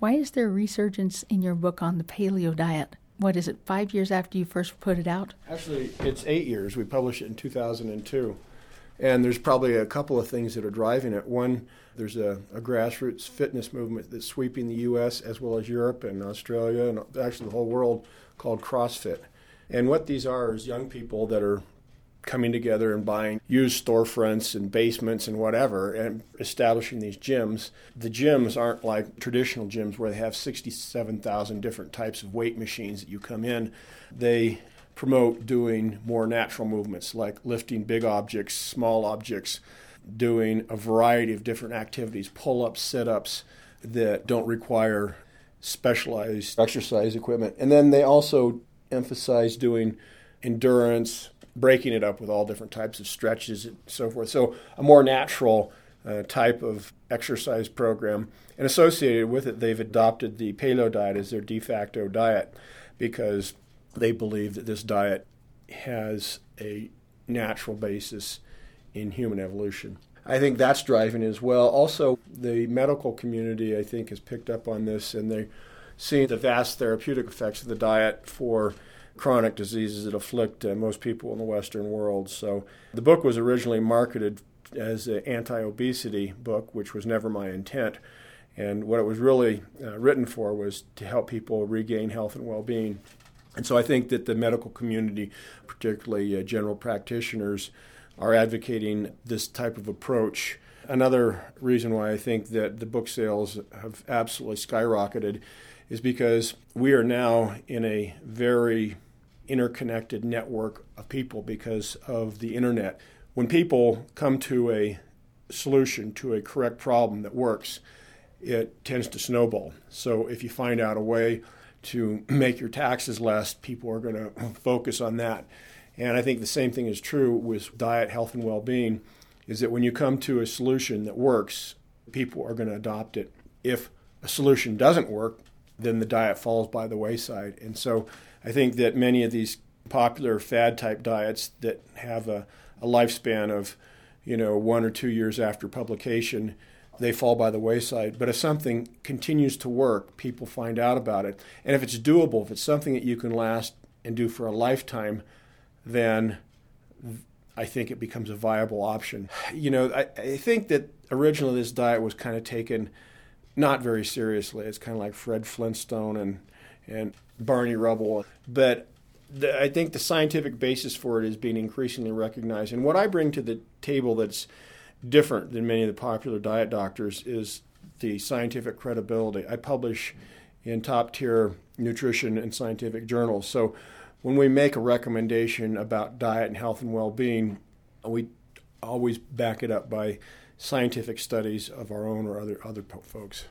Why is there a resurgence in your book on the paleo diet? What is it, five years after you first put it out? Actually, it's eight years. We published it in 2002. And there's probably a couple of things that are driving it. One, there's a, a, grassroots fitness movement that's sweeping the U.S. as well as Europe and Australia and actually the whole world called CrossFit. And what these are is young people that are coming together and buying used storefronts and basements and whatever and establishing these gyms. The gyms aren't like traditional gyms where they have 67,000 different types of weight machines that you come in. They promote doing more natural movements like lifting big objects, small objects, doing a variety of different activities, pull ups, sit ups that don't require specialized exercise equipment. And then they also emphasize doing endurance, breaking it up with all different types of stretches and so forth. So a more natural uh, type of exercise program. And associated with it, they've adopted the paleo diet as their de facto diet because they believe that this diet has a natural basis in human evolution. I think that's driving as well. Also, the medical community, I think, has picked up on this and they're seeing the vast therapeutic effects of the diet for chronic diseases that afflict uh, most people in the Western world. So the book was originally marketed as an anti obesity book, which was never my intent. And what it was really uh, written for was to help people regain health and well being. And so I think that the medical community, particularly uh, general practitioners, are advocating this type of approach. Another reason why I think that the book sales have absolutely skyrocketed is because we are now in a very interconnected network of people because of the internet. When people come to a solution to a correct problem that works, it tends to snowball. So if you find out a way to make your taxes less, people are going to focus on that. And I think the same thing is true with diet, health, and well being is that when you come to a solution that works, people are going to adopt it. If a solution doesn't work, then the diet falls by the wayside. And so I think that many of these popular fad type diets that have a, a lifespan of, you know, one or two years after publication, they fall by the wayside. But if something continues to work, people find out about it. And if it's doable, if it's something that you can last and do for a lifetime, then I think it becomes a viable option. You know, I, I think that originally this diet was kind of taken not very seriously. It's kind of like Fred Flintstone and and Barney Rubble. But the, I think the scientific basis for it is being increasingly recognized. And what I bring to the table that's different than many of the popular diet doctors is the scientific credibility. I publish in top tier nutrition and scientific journals. So when we make a recommendation about diet and health and well being, we always back it up by scientific studies of our own or other, other folks.